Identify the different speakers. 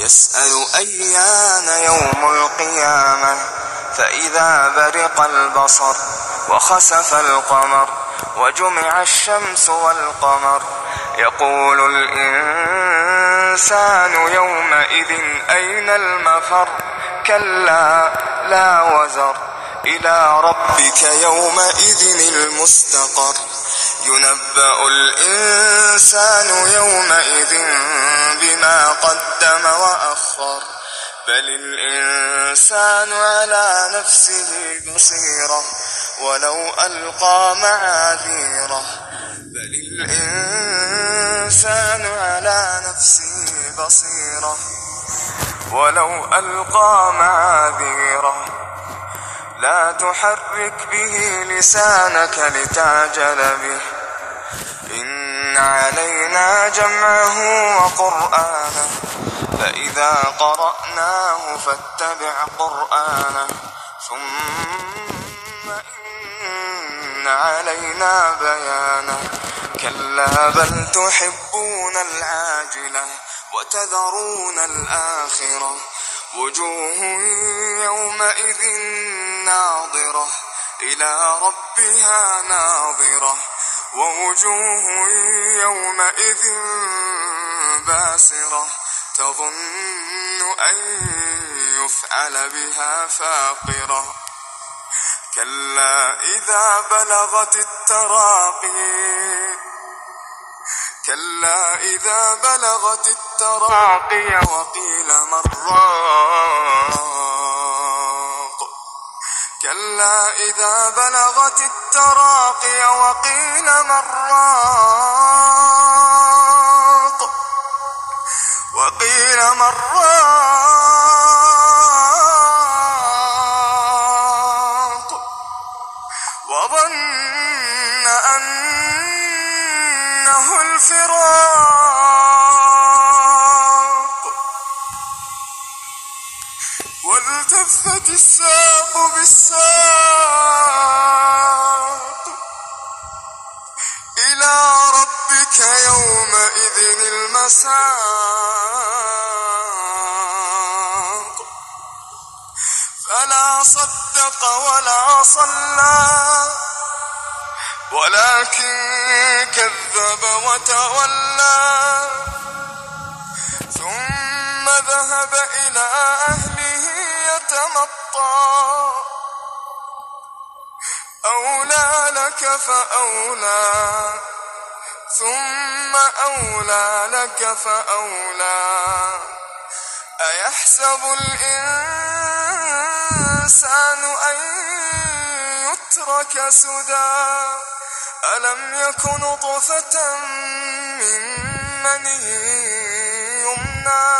Speaker 1: يسأل أيان يوم القيامة فإذا برق البصر وخسف القمر وجمع الشمس والقمر يقول الإنسان يومئذ أين المفر؟ كلا لا وزر إلى ربك يومئذ المستقر. ينبأ الإنسان يومئذ بما قدم وأخر بل الإنسان على نفسه بصيرة ولو ألقى معاذيره. بل الإنسان على نفسه بصيرة ولو ألقى معاذيره. لا تحرك به لسانك لتعجل به. إن علينا جمعه وقرآنه. فإذا قرأناه فاتبع قرآنه. ثم إن علينا بيانه. كلا بل تحبون العاجلة وتذرون الآخرة. وجوه يومئذ ناظرة إلى ربها ناظرة. ووجوه يومئذ باسرة تظن أن يفعل بها فاقرة. كلا إذا بلغت التراقي كلا إذا بلغت التراقي وقيل مراق كلا إذا بلغت التراقي وقيل مراق وقيل مراق وظن والتفت الساق بالساق. إلى ربك يومئذ المساق. فلا صدق ولا صلى. ولكن كذب وتولى. ثم ذهب إلى أهله. يتمطى أولى لك فأولى ثم أولى لك فأولى. أيحسب الإنسان أن يترك سدى؟ ألم يكن نطفة من مني يمنى؟